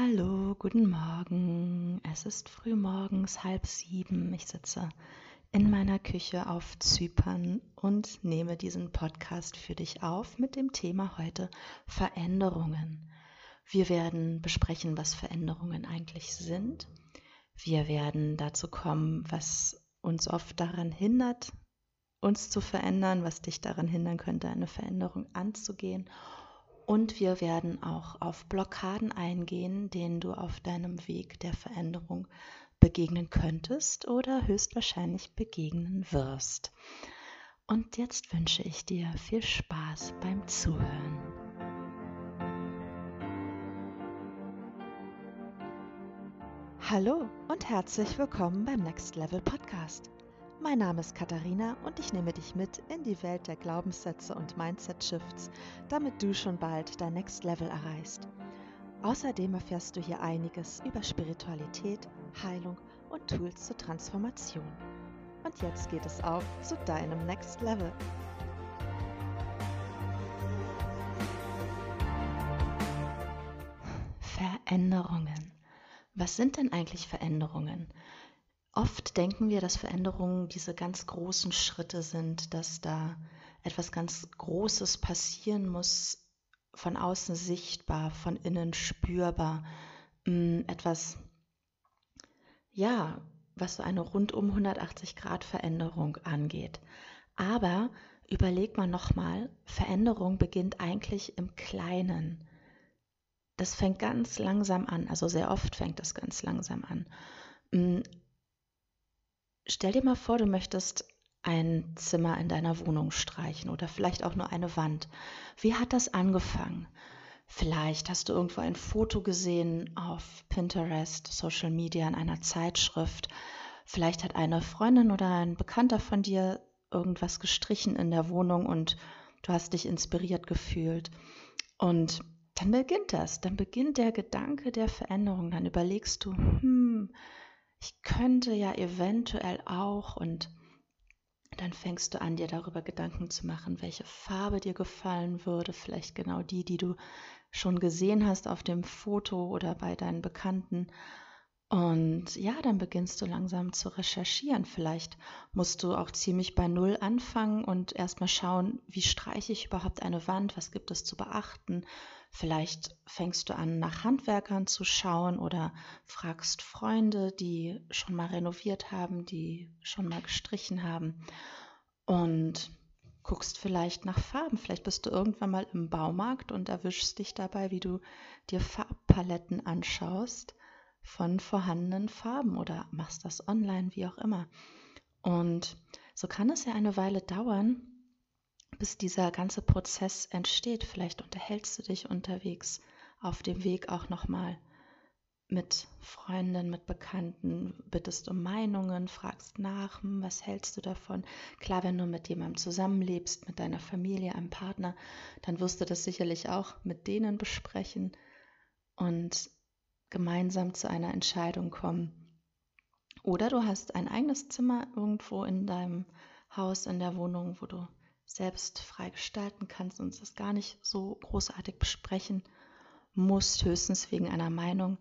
Hallo, guten Morgen. Es ist frühmorgens halb sieben. Ich sitze in meiner Küche auf Zypern und nehme diesen Podcast für dich auf mit dem Thema heute Veränderungen. Wir werden besprechen, was Veränderungen eigentlich sind. Wir werden dazu kommen, was uns oft daran hindert, uns zu verändern, was dich daran hindern könnte, eine Veränderung anzugehen und wir werden auch auf Blockaden eingehen, denen du auf deinem Weg der Veränderung begegnen könntest oder höchstwahrscheinlich begegnen wirst. Und jetzt wünsche ich dir viel Spaß beim Zuhören. Hallo und herzlich willkommen beim Next Level Podcast. Mein Name ist Katharina und ich nehme dich mit in die Welt der Glaubenssätze und Mindset Shifts, damit du schon bald dein Next Level erreichst. Außerdem erfährst du hier einiges über Spiritualität, Heilung und Tools zur Transformation. Und jetzt geht es auf zu deinem Next Level. Veränderungen. Was sind denn eigentlich Veränderungen? Oft denken wir, dass Veränderungen diese ganz großen Schritte sind, dass da etwas ganz Großes passieren muss, von außen sichtbar, von innen spürbar, mm, etwas, ja, was so eine rundum 180 Grad Veränderung angeht. Aber überleg mal nochmal, Veränderung beginnt eigentlich im Kleinen. Das fängt ganz langsam an, also sehr oft fängt das ganz langsam an. Stell dir mal vor, du möchtest ein Zimmer in deiner Wohnung streichen oder vielleicht auch nur eine Wand. Wie hat das angefangen? Vielleicht hast du irgendwo ein Foto gesehen auf Pinterest, Social Media, in einer Zeitschrift. Vielleicht hat eine Freundin oder ein Bekannter von dir irgendwas gestrichen in der Wohnung und du hast dich inspiriert gefühlt. Und dann beginnt das, dann beginnt der Gedanke der Veränderung. Dann überlegst du, hm, ich könnte ja eventuell auch und dann fängst du an, dir darüber Gedanken zu machen, welche Farbe dir gefallen würde, vielleicht genau die, die du schon gesehen hast auf dem Foto oder bei deinen Bekannten. Und ja, dann beginnst du langsam zu recherchieren. Vielleicht musst du auch ziemlich bei Null anfangen und erstmal schauen, wie streiche ich überhaupt eine Wand, was gibt es zu beachten. Vielleicht fängst du an, nach Handwerkern zu schauen oder fragst Freunde, die schon mal renoviert haben, die schon mal gestrichen haben und guckst vielleicht nach Farben. Vielleicht bist du irgendwann mal im Baumarkt und erwischst dich dabei, wie du dir Farbpaletten anschaust von vorhandenen Farben oder machst das online, wie auch immer. Und so kann es ja eine Weile dauern, bis dieser ganze Prozess entsteht. Vielleicht unterhältst du dich unterwegs auf dem Weg auch nochmal mit Freunden, mit Bekannten, bittest um Meinungen, fragst nach, hm, was hältst du davon? Klar, wenn du mit jemandem zusammenlebst, mit deiner Familie, einem Partner, dann wirst du das sicherlich auch mit denen besprechen und gemeinsam zu einer Entscheidung kommen. Oder du hast ein eigenes Zimmer irgendwo in deinem Haus, in der Wohnung, wo du selbst frei gestalten kannst und es gar nicht so großartig besprechen musst, höchstens wegen einer Meinung.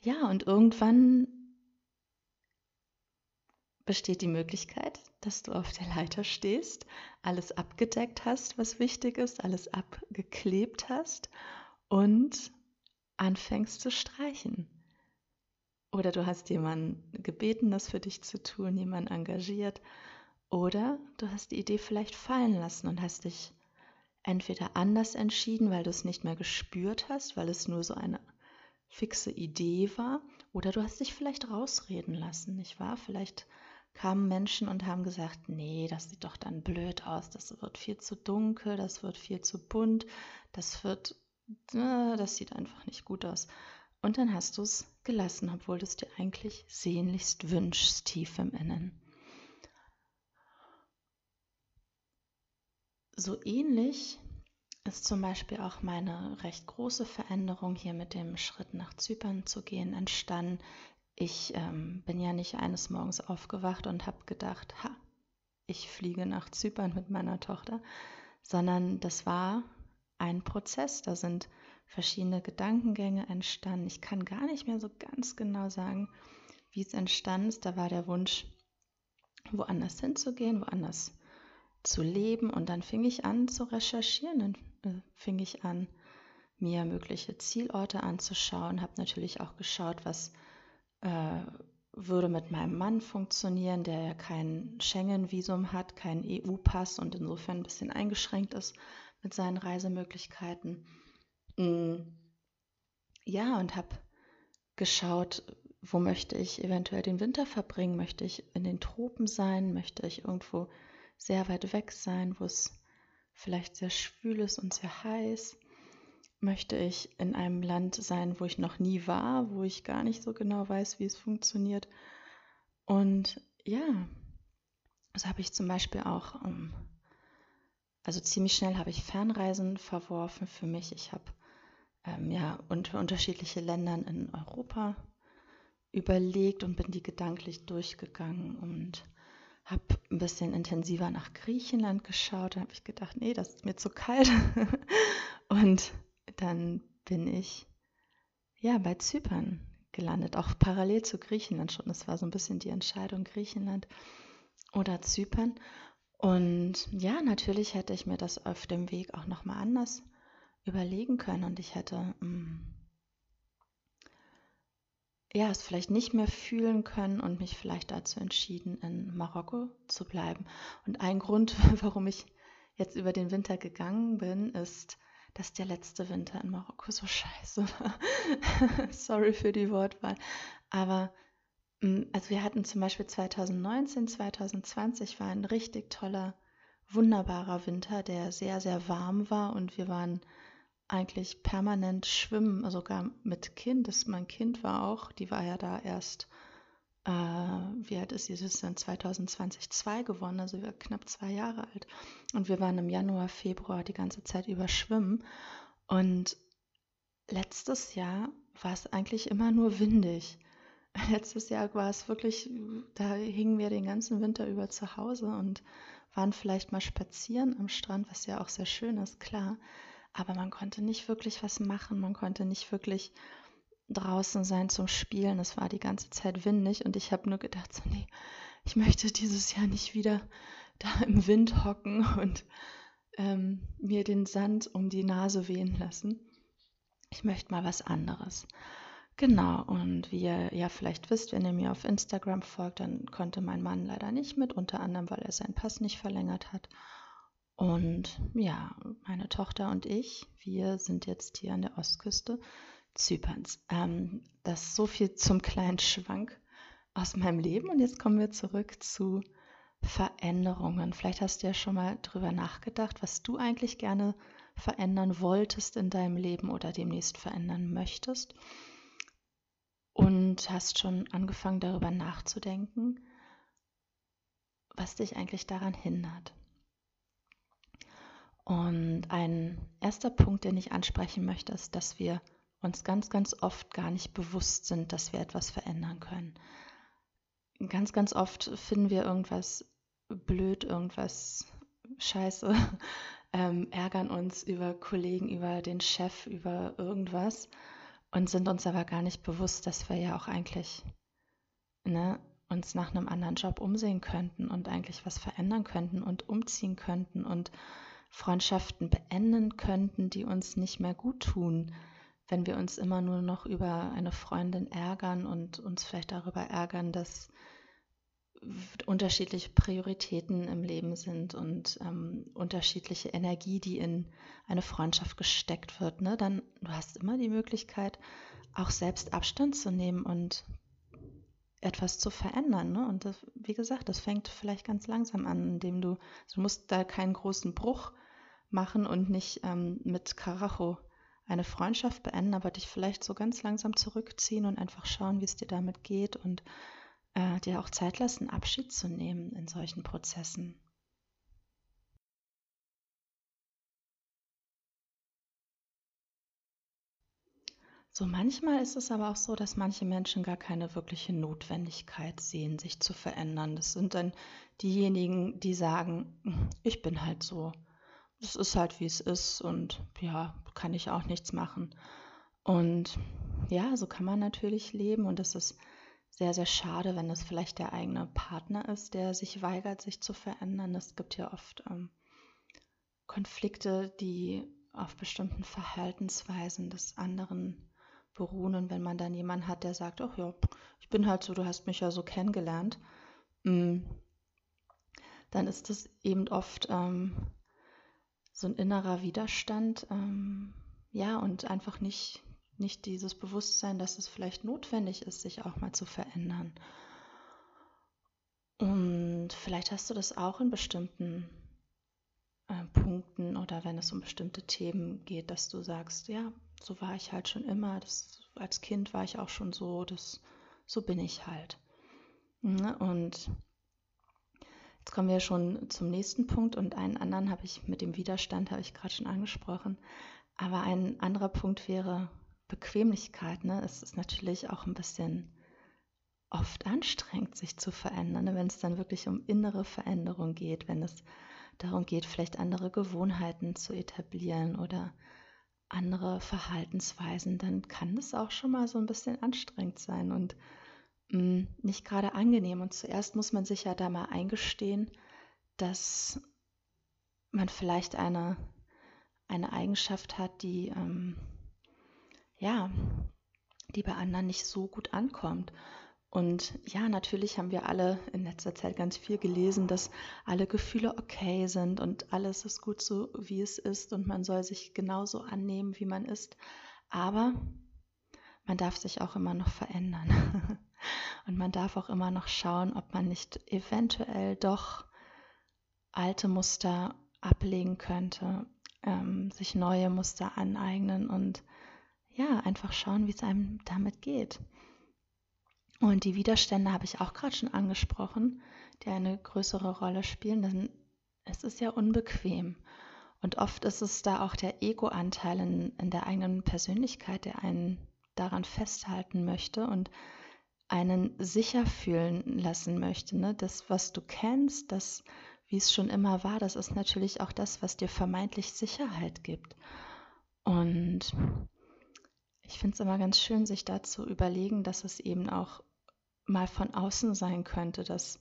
Ja, und irgendwann besteht die Möglichkeit, dass du auf der Leiter stehst, alles abgedeckt hast, was wichtig ist, alles abgeklebt hast und anfängst zu streichen. Oder du hast jemanden gebeten, das für dich zu tun, jemanden engagiert. Oder du hast die Idee vielleicht fallen lassen und hast dich entweder anders entschieden, weil du es nicht mehr gespürt hast, weil es nur so eine fixe Idee war, oder du hast dich vielleicht rausreden lassen, nicht wahr? Vielleicht kamen Menschen und haben gesagt, nee, das sieht doch dann blöd aus, das wird viel zu dunkel, das wird viel zu bunt, das wird das sieht einfach nicht gut aus. Und dann hast du es gelassen, obwohl du es dir eigentlich sehnlichst wünschst, tief im Innen. So ähnlich ist zum Beispiel auch meine recht große Veränderung hier mit dem Schritt nach Zypern zu gehen entstanden. Ich ähm, bin ja nicht eines Morgens aufgewacht und habe gedacht, ha, ich fliege nach Zypern mit meiner Tochter, sondern das war ein Prozess. Da sind verschiedene Gedankengänge entstanden. Ich kann gar nicht mehr so ganz genau sagen, wie es entstanden ist. Da war der Wunsch, woanders hinzugehen, woanders zu leben. Und dann fing ich an zu recherchieren. Dann äh, fing ich an, mir mögliche Zielorte anzuschauen. Habe natürlich auch geschaut, was äh, würde mit meinem Mann funktionieren, der ja kein Schengen-Visum hat, keinen EU-Pass und insofern ein bisschen eingeschränkt ist mit seinen Reisemöglichkeiten. Mm. Ja, und habe geschaut, wo möchte ich eventuell den Winter verbringen? Möchte ich in den Tropen sein? Möchte ich irgendwo sehr weit weg sein, wo es vielleicht sehr schwül ist und sehr heiß? Möchte ich in einem Land sein, wo ich noch nie war, wo ich gar nicht so genau weiß, wie es funktioniert? Und ja, das habe ich zum Beispiel auch, ähm, also ziemlich schnell habe ich Fernreisen verworfen für mich. Ich habe ähm, ja unter unterschiedliche Ländern in Europa überlegt und bin die gedanklich durchgegangen und habe ein bisschen intensiver nach Griechenland geschaut. Da habe ich gedacht, nee, das ist mir zu kalt. und dann bin ich ja bei Zypern gelandet, auch parallel zu Griechenland schon. Das war so ein bisschen die Entscheidung Griechenland oder Zypern. Und ja, natürlich hätte ich mir das auf dem Weg auch noch mal anders überlegen können und ich hätte mh, mm, ja, es vielleicht nicht mehr fühlen können und mich vielleicht dazu entschieden, in Marokko zu bleiben. Und ein Grund, warum ich jetzt über den Winter gegangen bin, ist, dass der letzte Winter in Marokko so scheiße war. Sorry für die Wortwahl. Aber mm, also wir hatten zum Beispiel 2019, 2020 war ein richtig toller, wunderbarer Winter, der sehr, sehr warm war und wir waren eigentlich permanent schwimmen, sogar mit Kind. Das, mein Kind war auch, die war ja da erst, äh, wie alt ist sie? Sie ist dann 2020 zwei geworden, also wir knapp zwei Jahre alt. Und wir waren im Januar, Februar die ganze Zeit über schwimmen. Und letztes Jahr war es eigentlich immer nur windig. Letztes Jahr war es wirklich, da hingen wir den ganzen Winter über zu Hause und waren vielleicht mal spazieren am Strand, was ja auch sehr schön ist, klar aber man konnte nicht wirklich was machen, man konnte nicht wirklich draußen sein zum Spielen. Es war die ganze Zeit windig und ich habe nur gedacht, so, nee, ich möchte dieses Jahr nicht wieder da im Wind hocken und ähm, mir den Sand um die Nase wehen lassen. Ich möchte mal was anderes. Genau, und wie ihr ja vielleicht wisst, wenn ihr mir auf Instagram folgt, dann konnte mein Mann leider nicht mit, unter anderem, weil er seinen Pass nicht verlängert hat. Und ja, meine Tochter und ich, wir sind jetzt hier an der Ostküste Zyperns. Ähm, das ist so viel zum kleinen Schwank aus meinem Leben. Und jetzt kommen wir zurück zu Veränderungen. Vielleicht hast du ja schon mal drüber nachgedacht, was du eigentlich gerne verändern wolltest in deinem Leben oder demnächst verändern möchtest. Und hast schon angefangen darüber nachzudenken, was dich eigentlich daran hindert. Und ein erster Punkt, den ich ansprechen möchte, ist, dass wir uns ganz, ganz oft gar nicht bewusst sind, dass wir etwas verändern können. Ganz, ganz oft finden wir irgendwas blöd, irgendwas scheiße, ähm, ärgern uns über Kollegen, über den Chef, über irgendwas und sind uns aber gar nicht bewusst, dass wir ja auch eigentlich ne, uns nach einem anderen Job umsehen könnten und eigentlich was verändern könnten und umziehen könnten und Freundschaften beenden könnten, die uns nicht mehr gut tun, wenn wir uns immer nur noch über eine Freundin ärgern und uns vielleicht darüber ärgern, dass unterschiedliche Prioritäten im Leben sind und ähm, unterschiedliche Energie, die in eine Freundschaft gesteckt wird, ne? dann du hast immer die Möglichkeit, auch selbst Abstand zu nehmen und etwas zu verändern. Ne? Und das, wie gesagt, das fängt vielleicht ganz langsam an, indem du, du musst da keinen großen Bruch machen und nicht ähm, mit Karacho eine Freundschaft beenden, aber dich vielleicht so ganz langsam zurückziehen und einfach schauen, wie es dir damit geht und äh, dir auch Zeit lassen, Abschied zu nehmen in solchen Prozessen. So manchmal ist es aber auch so, dass manche Menschen gar keine wirkliche Notwendigkeit sehen, sich zu verändern. Das sind dann diejenigen, die sagen, ich bin halt so es ist halt wie es ist und ja, kann ich auch nichts machen. Und ja, so kann man natürlich leben und es ist sehr, sehr schade, wenn es vielleicht der eigene Partner ist, der sich weigert, sich zu verändern. Es gibt ja oft ähm, Konflikte, die auf bestimmten Verhaltensweisen des anderen beruhen. Und wenn man dann jemanden hat, der sagt, ach ja, ich bin halt so, du hast mich ja so kennengelernt, mm, dann ist das eben oft ähm, so ein innerer Widerstand, ähm, ja, und einfach nicht nicht dieses Bewusstsein, dass es vielleicht notwendig ist, sich auch mal zu verändern. Und vielleicht hast du das auch in bestimmten äh, Punkten oder wenn es um bestimmte Themen geht, dass du sagst, ja, so war ich halt schon immer, das, als Kind war ich auch schon so, das, so bin ich halt. Ne? Und jetzt kommen wir schon zum nächsten Punkt und einen anderen habe ich mit dem Widerstand, habe ich gerade schon angesprochen. Aber ein anderer Punkt wäre Bequemlichkeit, ne, es ist natürlich auch ein bisschen oft anstrengend, sich zu verändern, ne, wenn es dann wirklich um innere Veränderung geht, wenn es darum geht, vielleicht andere Gewohnheiten zu etablieren oder andere Verhaltensweisen, dann kann das auch schon mal so ein bisschen anstrengend sein. Und mh, mm, nicht gerade angenehm. Und zuerst muss man sich ja da mal eingestehen, dass man vielleicht eine, eine Eigenschaft hat, die ähm, ja, die bei anderen nicht so gut ankommt. Und ja, natürlich haben wir alle in letzter Zeit ganz viel gelesen, dass alle Gefühle okay sind und alles ist gut so, wie es ist und man soll sich genauso annehmen, wie man ist. Aber man darf sich auch immer noch verändern. und man darf auch immer noch schauen, ob man nicht eventuell doch alte Muster ablegen könnte, ähm, sich neue Muster aneignen und ja, einfach schauen, wie es einem damit geht. Und die Widerstände habe ich auch gerade schon angesprochen, die eine größere Rolle spielen, denn es ist ja unbequem. Und oft ist es da auch der Ego-Anteil in, in der eigenen Persönlichkeit, der einen daran festhalten möchte und einen sicher fühlen lassen möchte. Ne? Das, was du kennst, das, wie es schon immer war, das ist natürlich auch das, was dir vermeintlich Sicherheit gibt. Und ich finde es immer ganz schön, sich da zu überlegen, dass es eben auch mal von außen sein könnte, dass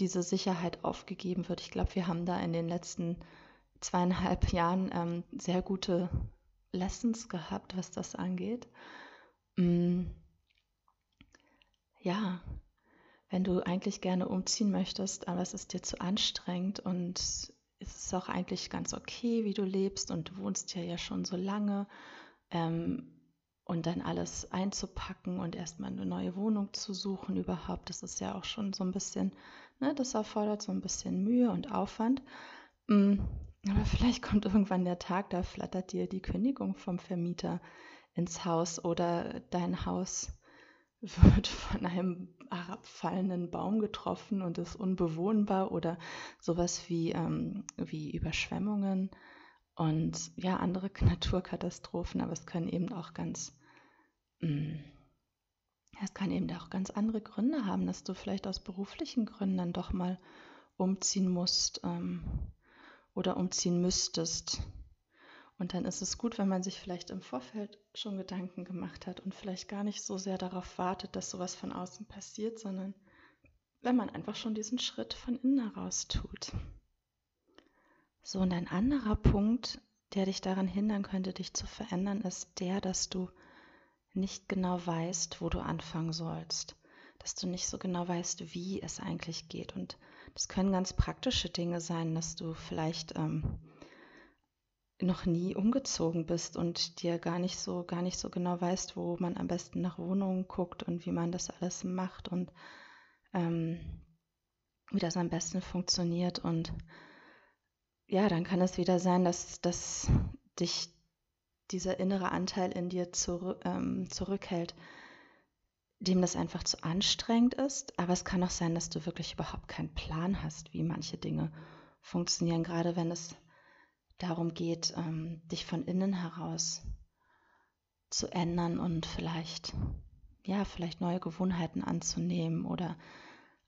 diese Sicherheit aufgegeben wird. Ich glaube, wir haben da in den letzten zweieinhalb Jahren ähm, sehr gute Lessons gehabt, was das angeht. Mm. Ja, wenn du eigentlich gerne umziehen möchtest, aber es ist dir zu anstrengend und es ist auch eigentlich ganz okay, wie du lebst und du wohnst ja ja schon so lange ähm, und dann alles einzupacken und erstmal eine neue Wohnung zu suchen überhaupt, das ist ja auch schon so ein bisschen, ne, das erfordert so ein bisschen Mühe und Aufwand. Mm, aber vielleicht kommt irgendwann der Tag, da flattert dir die Kündigung vom Vermieter ins Haus oder dein Haus wird von einem herabfallenden Baum getroffen und ist unbewohnbar oder sowas wie, ähm, wie Überschwemmungen und ja, andere Naturkatastrophen, aber es können eben auch ganz, mm, es kann eben auch ganz andere Gründe haben, dass du vielleicht aus beruflichen Gründen dann doch mal umziehen musst ähm, oder umziehen müsstest. Und dann ist es gut, wenn man sich vielleicht im Vorfeld schon Gedanken gemacht hat und vielleicht gar nicht so sehr darauf wartet, dass sowas von außen passiert, sondern wenn man einfach schon diesen Schritt von innen heraus tut. So, und ein anderer Punkt, der dich daran hindern könnte, dich zu verändern, ist der, dass du nicht genau weißt, wo du anfangen sollst. Dass du nicht so genau weißt, wie es eigentlich geht. Und das können ganz praktische Dinge sein, dass du vielleicht ähm, noch nie umgezogen bist und dir gar nicht so, gar nicht so genau weißt, wo man am besten nach Wohnungen guckt und wie man das alles macht und ähm, wie das am besten funktioniert und ja, dann kann es wieder sein, dass, dass dich dieser innere Anteil in dir zurück, ähm, zurückhält, dem das einfach zu anstrengend ist. Aber es kann auch sein, dass du wirklich überhaupt keinen Plan hast, wie manche Dinge funktionieren, gerade wenn es darum geht, ähm, dich von innen heraus zu ändern und vielleicht, ja, vielleicht neue Gewohnheiten anzunehmen oder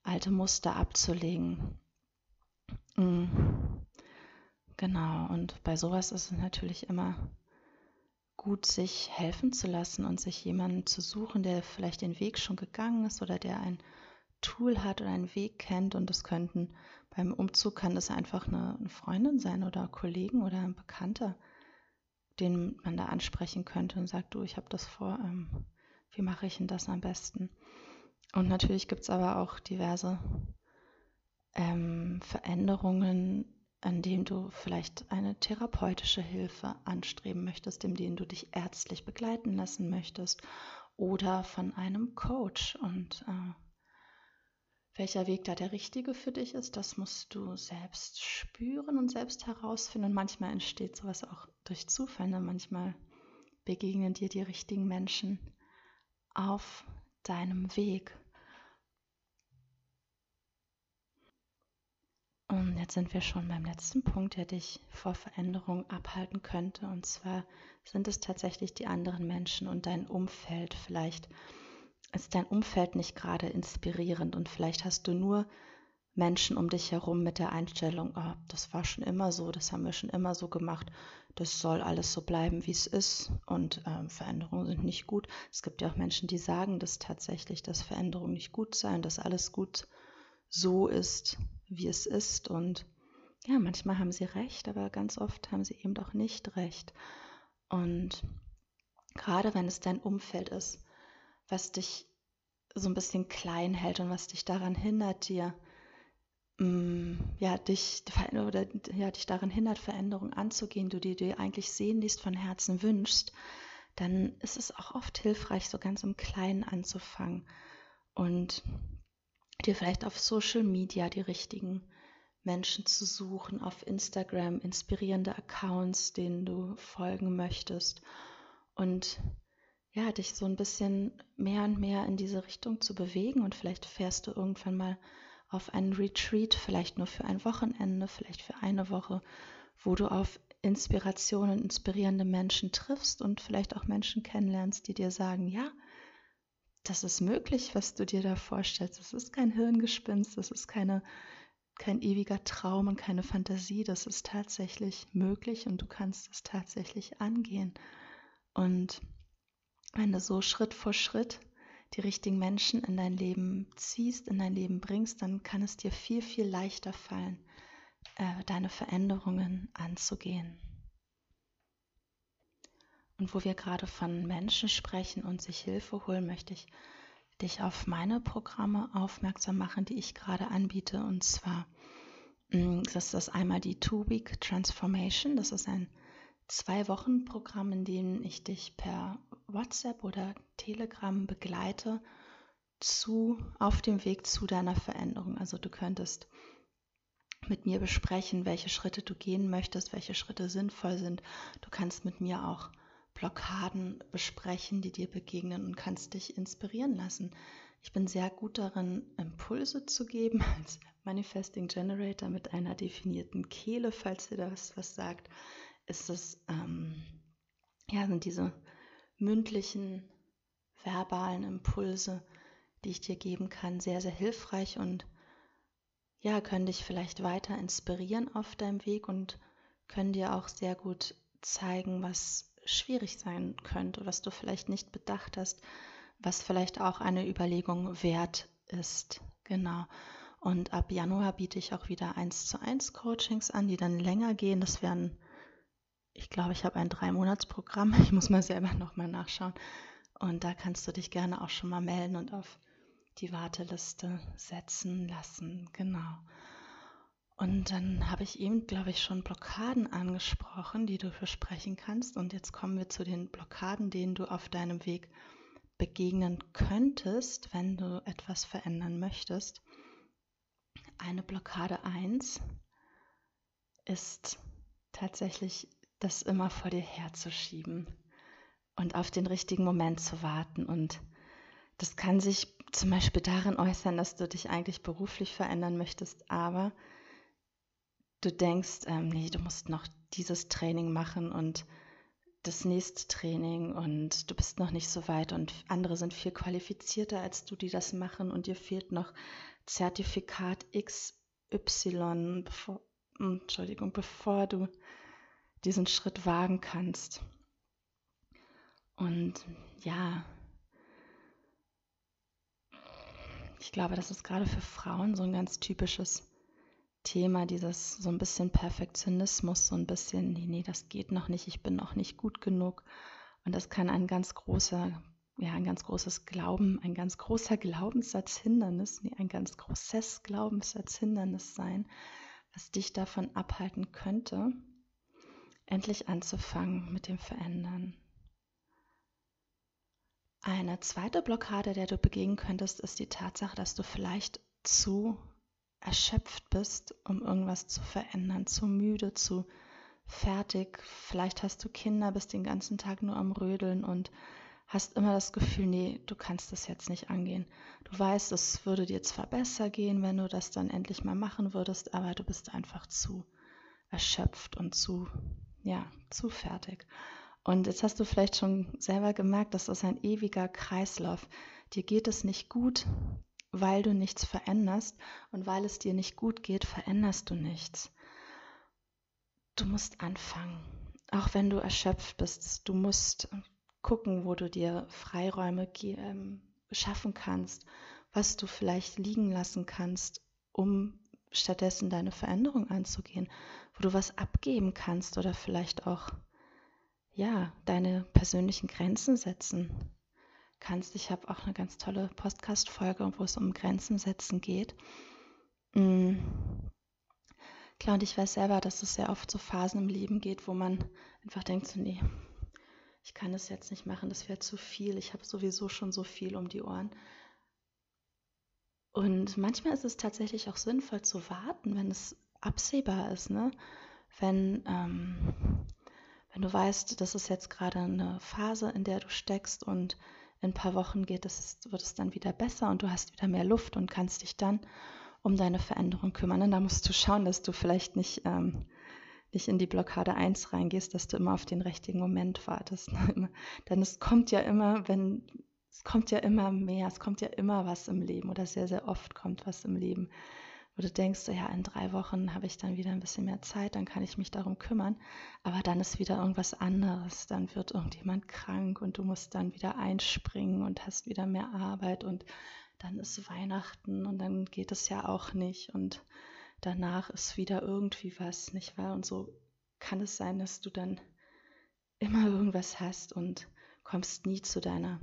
alte Muster abzulegen. Mhm Genau, und bei sowas ist es natürlich immer gut, sich helfen zu lassen und sich jemanden zu suchen, der vielleicht den Weg schon gegangen ist oder der ein Tool hat oder einen Weg kennt. Und das könnten beim Umzug kann das einfach eine, Freundin sein oder Kollegen oder ein Bekannter, den man da ansprechen könnte und sagt, du, ich habe das vor, ähm, wie mache ich denn das am besten? Und natürlich gibt es aber auch diverse ähm, Veränderungen, an denen du vielleicht eine therapeutische Hilfe anstreben möchtest, in denen du dich ärztlich begleiten lassen möchtest oder von einem Coach. Und äh, welcher Weg da der richtige für dich ist, das musst du selbst spüren und selbst herausfinden. Und manchmal entsteht sowas auch durch Zufall. Ne? Manchmal begegnen dir die richtigen Menschen auf deinem Weg. Und jetzt sind wir schon beim letzten Punkt, der dich vor Veränderung abhalten könnte. Und zwar sind es tatsächlich die anderen Menschen und dein Umfeld. Vielleicht ist dein Umfeld nicht gerade inspirierend und vielleicht hast du nur Menschen um dich herum mit der Einstellung, oh, das war schon immer so, das haben wir schon immer so gemacht, das soll alles so bleiben, wie es ist und ähm, Veränderungen sind nicht gut. Es gibt ja auch Menschen, die sagen, dass tatsächlich, dass Veränderungen nicht gut seien, dass alles gut so ist, wie es ist und ja, manchmal haben sie recht, aber ganz oft haben sie eben doch nicht recht. Und gerade wenn es dein Umfeld ist, was dich so ein bisschen klein hält und was dich daran hindert, dir mm, ja, dich, oder, ja, dich daran hindert, Veränderungen anzugehen, du die dir eigentlich sehnlichst von Herzen wünschst, dann ist es auch oft hilfreich, so ganz im Kleinen anzufangen und dir vielleicht auf Social Media die richtigen Menschen zu suchen, auf Instagram inspirierende Accounts, denen du folgen möchtest. Und ja, dich so ein bisschen mehr und mehr in diese Richtung zu bewegen und vielleicht fährst du irgendwann mal auf einen Retreat, vielleicht nur für ein Wochenende, vielleicht für eine Woche, wo du auf Inspirationen, inspirierende Menschen triffst und vielleicht auch Menschen kennenlernst, die dir sagen, ja, das ist möglich, was du dir da vorstellst. Das ist kein Hirngespinst, das ist keine, kein ewiger Traum und keine Fantasie, das ist tatsächlich möglich und du kannst es tatsächlich angehen. Und wenn du so Schritt vor Schritt die richtigen Menschen in dein Leben ziehst, in dein Leben bringst, dann kann es dir viel, viel leichter fallen, äh, deine Veränderungen anzugehen. Und wo wir gerade von Menschen sprechen und sich Hilfe holen, möchte ich dich auf meine Programme aufmerksam machen, die ich gerade anbiete. Und zwar mm, das ist einmal die Two-Week Transformation. Das ist ein Zwei-Wochen-Programm, in dem ich dich per WhatsApp oder Telegram begleite zu, auf dem Weg zu deiner Veränderung. Also du könntest mit mir besprechen, welche Schritte du gehen möchtest, welche Schritte sinnvoll sind. Du kannst mit mir auch Blockaden besprechen, die dir begegnen und kannst dich inspirieren lassen. Ich bin sehr gut darin, Impulse zu geben als Manifesting Generator mit einer definierten Kehle, falls dir das was sagt. Ist es, ähm, ja, sind diese mündlichen, verbalen Impulse, die ich dir geben kann, sehr, sehr hilfreich und ja, können dich vielleicht weiter inspirieren auf deinem Weg und können dir auch sehr gut zeigen, was schwierig sein könnte, was du vielleicht nicht bedacht hast, was vielleicht auch eine Überlegung wert ist. Genau. Und ab Januar biete ich auch wieder eins zu eins Coachings an, die dann länger gehen. Das werden ich glaube, ich habe ein Drei-Monats-Programm. Ich muss mal selber nochmal nachschauen. Und da kannst du dich gerne auch schon mal melden und auf die Warteliste setzen lassen. Genau. Und dann habe ich eben, glaube ich, schon Blockaden angesprochen, die du versprechen kannst. Und jetzt kommen wir zu den Blockaden, denen du auf deinem Weg begegnen könntest, wenn du etwas verändern möchtest. Eine Blockade 1 ist tatsächlich das immer vor dir herzuschieben und auf den richtigen Moment zu warten. Und das kann sich zum Beispiel darin äußern, dass du dich eigentlich beruflich verändern möchtest, aber du denkst, ähm, nee, du musst noch dieses Training machen und das nächste Training und du bist noch nicht so weit und andere sind viel qualifizierter als du, die das machen und dir fehlt noch Zertifikat XY, bevor, hm, Entschuldigung, bevor du diesen Schritt wagen kannst. Und ja, ich glaube, das ist gerade für Frauen so ein ganz typisches Thema, dieses so ein bisschen Perfektionismus, so ein bisschen, nee, nee, das geht noch nicht, ich bin noch nicht gut genug. Und das kann ein ganz großer, ja, ein ganz großes Glauben, ein ganz großer Glaubenssatzhindernis, nee, ein ganz großes Glaubenssatzhindernis sein, was dich davon abhalten könnte, endlich anzufangen mit dem Verändern. Eine zweite Blockade, der du begegnen könntest, ist die Tatsache, dass du vielleicht zu erschöpft bist, um irgendwas zu verändern, zu müde, zu fertig. Vielleicht hast du Kinder, bist den ganzen Tag nur am Rödeln und hast immer das Gefühl, nee, du kannst das jetzt nicht angehen. Du weißt, es würde dir zwar besser gehen, wenn du das dann endlich mal machen würdest, aber du bist einfach zu erschöpft und zu, ja, zu fertig. Und jetzt hast du vielleicht schon selber gemerkt, das ist ein ewiger Kreislauf. Dir geht es nicht gut, weil du nichts veränderst und weil es dir nicht gut geht, veränderst du nichts. Du musst anfangen, auch wenn du erschöpft bist. Du musst gucken, wo du dir Freiräume ähm, schaffen kannst, was du vielleicht liegen lassen kannst, um stattdessen deine Veränderung anzugehen, wo du was abgeben kannst oder vielleicht auch ja, deine persönlichen Grenzen setzen kannst. Ich habe auch eine ganz tolle Podcast-Folge, wo es um Grenzen setzen geht. Mhm. Klar, und ich weiß selber, dass es sehr oft so Phasen im Leben geht, wo man einfach denkt, so, nee, ich kann das jetzt nicht machen, das wäre zu viel, ich habe sowieso schon so viel um die Ohren. Und manchmal ist es tatsächlich auch sinnvoll zu warten, wenn es absehbar ist, ne? Wenn, ähm, wenn du weißt, das ist jetzt gerade eine Phase, in der du steckst und in ein paar Wochen geht es, wird es dann wieder besser und du hast wieder mehr Luft und kannst dich dann um deine Veränderung kümmern. Und da musst du schauen, dass du vielleicht nicht, ähm, nicht in die Blockade 1 reingehst, dass du immer auf den richtigen Moment wartest. Denn es kommt ja immer, wenn es kommt ja immer mehr, es kommt ja immer was im Leben oder sehr, sehr oft kommt was im Leben wo du denkst, ja, in drei Wochen habe ich dann wieder ein bisschen mehr Zeit, dann kann ich mich darum kümmern. Aber dann ist wieder irgendwas anderes. Dann wird irgendjemand krank und du musst dann wieder einspringen und hast wieder mehr Arbeit und dann ist Weihnachten und dann geht es ja auch nicht und danach ist wieder irgendwie was, nicht wahr? Und so kann es sein, dass du dann immer irgendwas hast und kommst nie zu deiner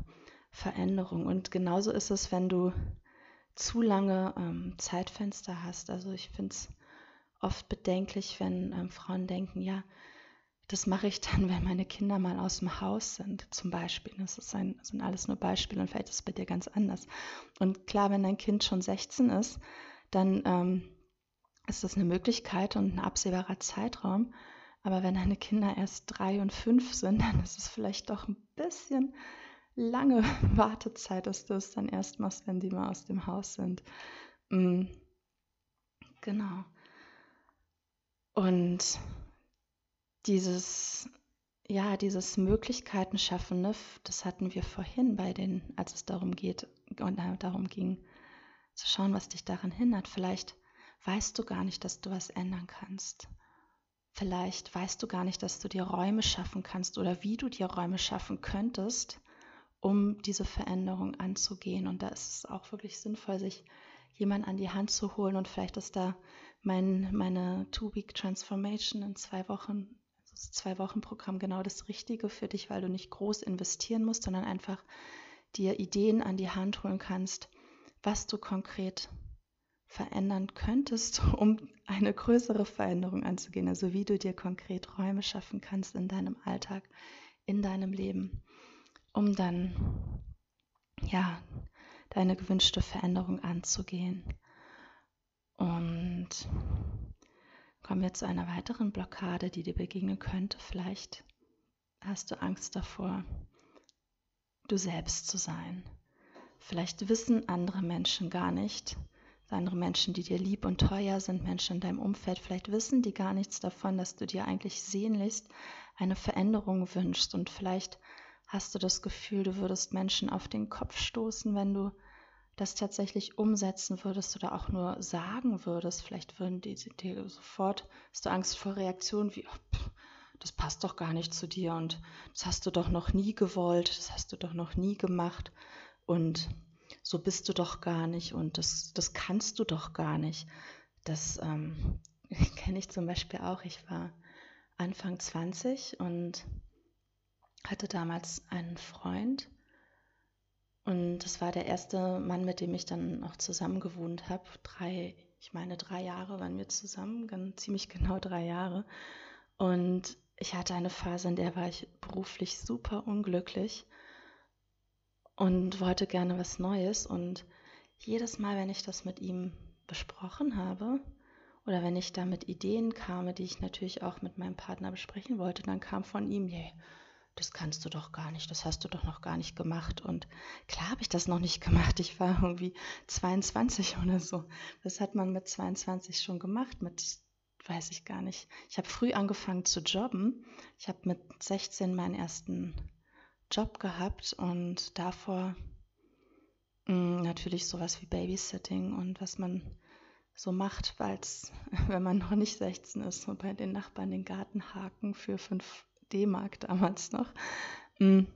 Veränderung. Und genauso ist es, wenn du zu lange ähm, Zeitfenster hast. Also ich finde es oft bedenklich, wenn ähm, Frauen denken, ja, das mache ich dann, wenn meine Kinder mal aus dem Haus sind, zum Beispiel. Das, ein, das sind alles nur Beispiele und vielleicht ist es bei dir ganz anders. Und klar, wenn dein Kind schon 16 ist, dann ähm, ist das eine Möglichkeit und ein absehbarer Zeitraum. Aber wenn deine Kinder erst drei und fünf sind, dann ist es vielleicht doch ein bisschen lange Wartezeit, dass du es dann erst machst, wenn die mal aus dem Haus sind. Mm, genau. Und dieses, ja, dieses Möglichkeiten schaffen, ne, das hatten wir vorhin bei den, als es darum geht und darum ging, zu schauen, was dich daran hindert. Vielleicht weißt du gar nicht, dass du was ändern kannst. Vielleicht weißt du gar nicht, dass du dir Räume schaffen kannst oder wie du dir Räume schaffen könntest, um diese Veränderung anzugehen. Und da ist es auch wirklich sinnvoll, sich jemanden an die Hand zu holen. Und vielleicht ist da mein, meine Two-Week Transformation in zwei Wochen, also das Zwei-Wochen-Programm genau das Richtige für dich, weil du nicht groß investieren musst, sondern einfach dir Ideen an die Hand holen kannst, was du konkret verändern könntest, um eine größere Veränderung anzugehen. Also wie du dir konkret Räume schaffen kannst in deinem Alltag, in deinem Leben um dann ja deine gewünschte Veränderung anzugehen. Und kommen wir zu einer weiteren Blockade, die dir begegnen könnte. Vielleicht hast du Angst davor, du selbst zu sein. Vielleicht wissen andere Menschen gar nicht, andere Menschen, die dir lieb und teuer sind, Menschen in deinem Umfeld, vielleicht wissen die gar nichts davon, dass du dir eigentlich sehnlichst eine Veränderung wünschst und vielleicht Hast du das Gefühl, du würdest Menschen auf den Kopf stoßen, wenn du das tatsächlich umsetzen würdest oder auch nur sagen würdest, vielleicht würden die dir sofort, hast du Angst vor Reaktionen wie, oh, das passt doch gar nicht zu dir und das hast du doch noch nie gewollt, das hast du doch noch nie gemacht und so bist du doch gar nicht und das, das kannst du doch gar nicht. Das ähm, kenne ich zum Beispiel auch. Ich war Anfang 20 und hatte damals einen Freund. Und das war der erste Mann, mit dem ich dann auch zusammen gewohnt habe. Drei, ich meine, drei Jahre waren wir zusammen, ganz, ziemlich genau drei Jahre. Und ich hatte eine Phase, in der war ich beruflich super unglücklich und wollte gerne was Neues. Und jedes Mal, wenn ich das mit ihm besprochen habe oder wenn ich da mit Ideen kam, die ich natürlich auch mit meinem Partner besprechen wollte, dann kam von ihm, yeah, das kannst du doch gar nicht, das hast du doch noch gar nicht gemacht. Und klar habe ich das noch nicht gemacht. Ich war irgendwie 22 oder so. Das hat man mit 22 schon gemacht, mit weiß ich gar nicht. Ich habe früh angefangen zu jobben. Ich habe mit 16 meinen ersten Job gehabt und davor mh, mm, natürlich sowas wie Babysitting und was man so macht, weil wenn man noch nicht 16 ist, so bei den Nachbarn den Garten haken für 5 D-Mark damals noch. Mhm.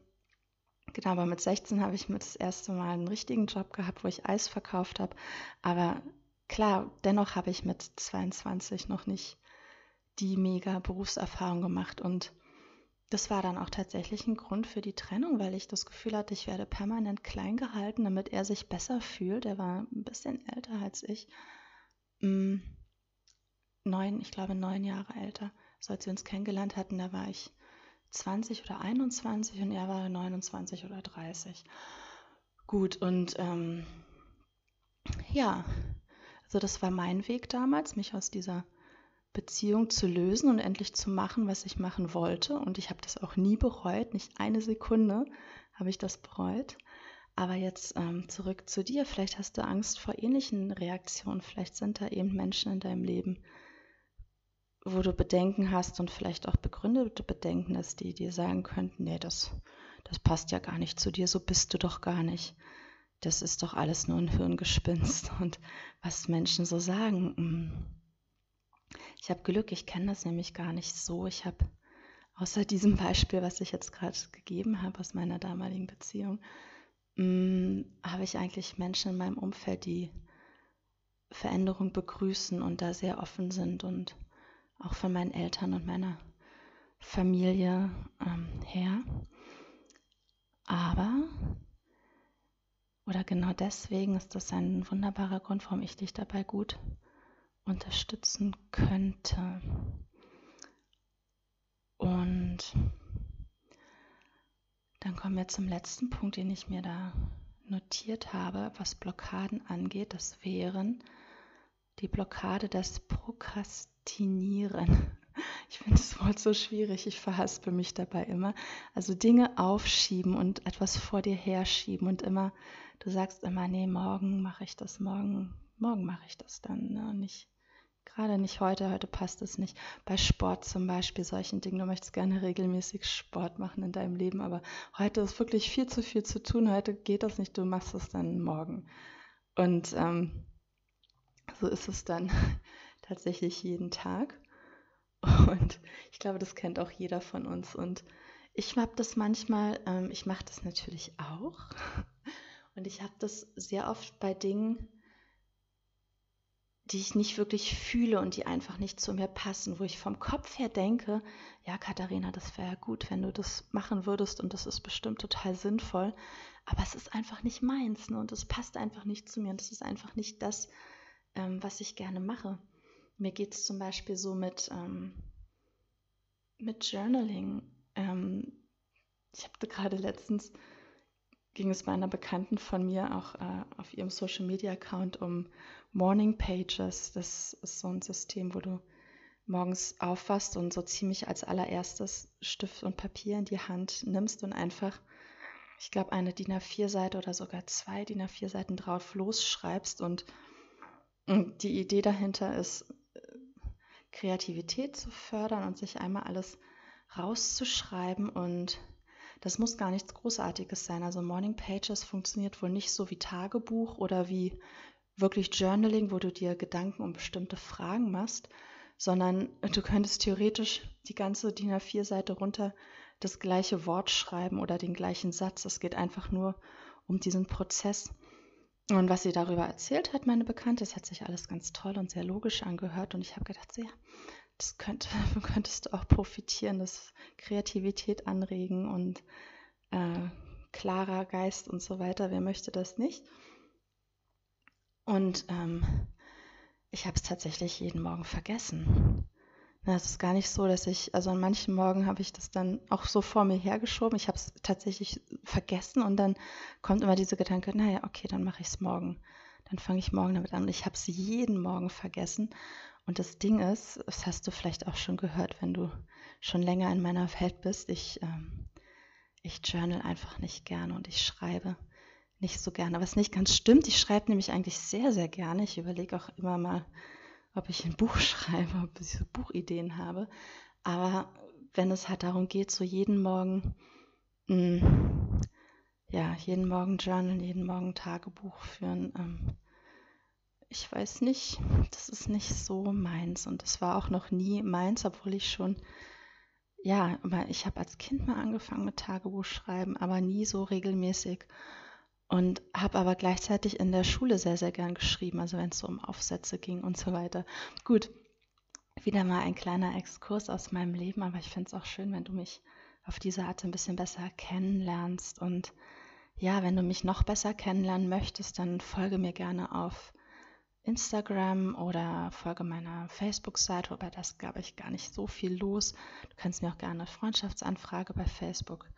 Genau, aber mit 16 habe ich mit das erste Mal einen richtigen Job gehabt, wo ich Eis verkauft habe. Aber klar, dennoch habe ich mit 22 noch nicht die mega Berufserfahrung gemacht und das war dann auch tatsächlich ein Grund für die Trennung, weil ich das Gefühl hatte, ich werde permanent klein gehalten, damit er sich besser fühlt. Er war ein bisschen älter als ich. Mm, neun, ich glaube neun Jahre älter. So als wir uns kennengelernt hatten, da war ich 20 oder 21 und er war 29 oder 30. Gut, und ähm, ja, also das war mein Weg damals, mich aus dieser Beziehung zu lösen und endlich zu machen, was ich machen wollte. Und ich habe das auch nie bereut, nicht eine Sekunde habe ich das bereut. Aber jetzt ähm, zurück zu dir. Vielleicht hast du Angst vor ähnlichen Reaktionen. Vielleicht sind da eben Menschen in deinem Leben, wo du Bedenken hast und vielleicht auch begründete Bedenken, dass die dir sagen könnten, nee, das, das passt ja gar nicht zu dir, so bist du doch gar nicht. Das ist doch alles nur ein Hirngespinst. Und was Menschen so sagen, mm, ich habe Glück, ich kenne das nämlich gar nicht so. Ich habe außer diesem Beispiel, was ich jetzt gerade gegeben habe aus meiner damaligen Beziehung, mm, habe ich eigentlich Menschen in meinem Umfeld, die Veränderung begrüßen und da sehr offen sind und auch von meinen Eltern und meiner Familie ähm, her. Aber, oder genau deswegen ist das ein wunderbarer Grund, warum ich dich dabei gut unterstützen könnte. Und dann kommen wir zum letzten Punkt, den ich mir da notiert habe, was Blockaden angeht. Das wären die Blockade des Prokrastinieren. Ich finde das Wort so schwierig, ich verhaspel mich dabei immer. Also Dinge aufschieben und etwas vor dir herschieben und immer, du sagst immer, nee, morgen mache ich das, morgen, morgen mache ich das dann. Ne? Nicht Gerade nicht heute, heute passt es nicht. Bei Sport zum Beispiel, solchen Dingen, du möchtest gerne regelmäßig Sport machen in deinem Leben, aber heute ist wirklich viel zu viel zu tun, heute geht das nicht, du machst es dann morgen. Und ähm, so ist es dann tatsächlich jeden Tag. Und ich glaube, das kennt auch jeder von uns. Und ich habe das manchmal, ähm, ich mache das natürlich auch. Und ich habe das sehr oft bei Dingen, die ich nicht wirklich fühle und die einfach nicht zu mir passen, wo ich vom Kopf her denke, ja, Katharina, das wäre ja gut, wenn du das machen würdest und das ist bestimmt total sinnvoll, aber es ist einfach nicht meins ne? und es passt einfach nicht zu mir und es ist einfach nicht das, ähm, was ich gerne mache. Mir geht es zum Beispiel so mit, ähm, mit Journaling. Ähm, ich habe gerade letztens ging es bei einer Bekannten von mir auch äh, auf ihrem Social Media Account um Morning Pages. Das ist so ein System, wo du morgens aufwachst und so ziemlich als allererstes Stift und Papier in die Hand nimmst und einfach, ich glaube, eine DIN A4-Seite oder sogar zwei DIN A4-Seiten drauf losschreibst. Und, und die Idee dahinter ist, Kreativität zu fördern und sich einmal alles rauszuschreiben und Das muss gar nichts Großartiges sein. Also Morning Pages funktioniert wohl nicht so wie Tagebuch oder wie wirklich Journaling, wo du dir Gedanken um bestimmte Fragen machst, sondern du könntest theoretisch die ganze DIN A4-Seite runter das gleiche Wort schreiben oder den gleichen Satz. Es geht einfach nur um diesen Prozess. Und was sie darüber erzählt hat, meine Bekannte, das hat sich alles ganz toll und sehr logisch angehört. Und ich habe gedacht, ja, das könnte, könntest du auch profitieren, das Kreativität anregen und äh, klarer Geist und so weiter. Wer möchte das nicht? Und ähm, ich habe es tatsächlich jeden Morgen vergessen. Es ist gar nicht so, dass ich, also an manchen Morgen habe ich das dann auch so vor mir hergeschoben. Ich habe es tatsächlich vergessen und dann kommt immer diese Gedanke, naja, okay, dann mache ich es morgen. Dann fange ich morgen damit an. Und ich habe es jeden Morgen vergessen. Und das Ding ist, das hast du vielleicht auch schon gehört, wenn du schon länger in meiner Welt bist, ich, ähm, ich journal einfach nicht gerne und ich schreibe nicht so gerne. Was nicht ganz stimmt, ich schreibe nämlich eigentlich sehr, sehr gerne. Ich überlege auch immer mal, ob ich ein Buch schreibe, ob ich so Buchideen habe. Aber wenn es halt darum geht, so jeden Morgen, mh, hm, ja, jeden Morgen journalen, jeden Morgen Tagebuch führen, ähm, ich weiß nicht, das ist nicht so meins. Und es war auch noch nie meins, obwohl ich schon, ja, ich habe als Kind mal angefangen mit Tagebuch schreiben, aber nie so regelmäßig und habe aber gleichzeitig in der Schule sehr, sehr gern geschrieben, also wenn es so um Aufsätze ging und so weiter. Gut, wieder mal ein kleiner Exkurs aus meinem Leben, aber ich finde es auch schön, wenn du mich auf diese Art ein bisschen besser kennenlernst. Und ja, wenn du mich noch besser kennenlernen möchtest, dann folge mir gerne auf Instagram oder folge meiner Facebook-Seite, wobei das, glaube ich, gar nicht so viel los. Du kannst mir auch gerne eine Freundschaftsanfrage bei Facebook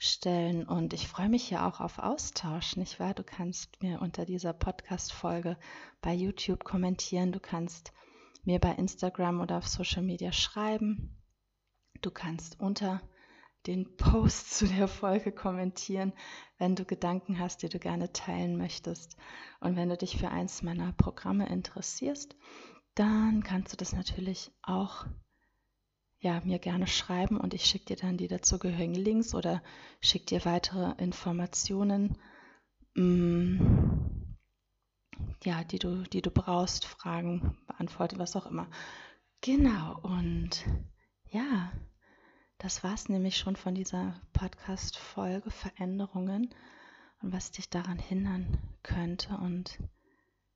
stellen. Und ich freue mich ja auch auf Austausch, nicht wahr? Du kannst mir unter dieser Podcast-Folge bei YouTube kommentieren. Du kannst mir bei Instagram oder auf Social Media schreiben. Du kannst unter den Post zu der Folge kommentieren, wenn du Gedanken hast, die du gerne teilen möchtest. Und wenn du dich für eins meiner Programme interessierst, dann kannst du das natürlich auch ja, mir gerne schreiben und ich schicke dir dann die dazugehörigen Links oder schicke dir weitere Informationen, mm, ja, die du, die du brauchst, Fragen beantworte, was auch immer. Genau, und ja, das war es nämlich schon von dieser Podcast-Folge Veränderungen und was dich daran hindern könnte und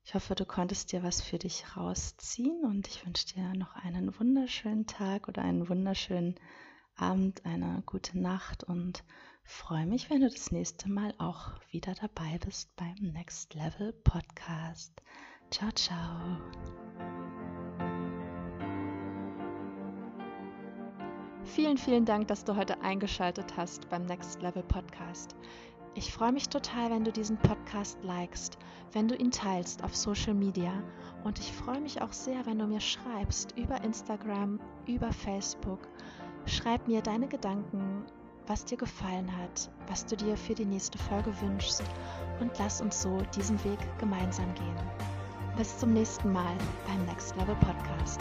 ich hoffe, du konntest dir was für dich rausziehen und ich wünsche dir noch einen wunderschönen Tag oder einen wunderschönen Abend, eine gute Nacht und freue mich, wenn du das nächste Mal auch wieder dabei bist beim Next Level Podcast. Ciao, ciao. Vielen, vielen Dank, dass du heute eingeschaltet hast beim Next Level Podcast. Ich freue mich total, wenn du diesen Podcast likest, wenn du ihn teilst auf Social Media und ich freue mich auch sehr, wenn du mir schreibst über Instagram, über Facebook. Schreib mir deine Gedanken, was dir gefallen hat, was du dir für die nächste Folge wünschst und lass uns so diesen Weg gemeinsam gehen. Bis zum nächsten Mal beim Next Level Podcast.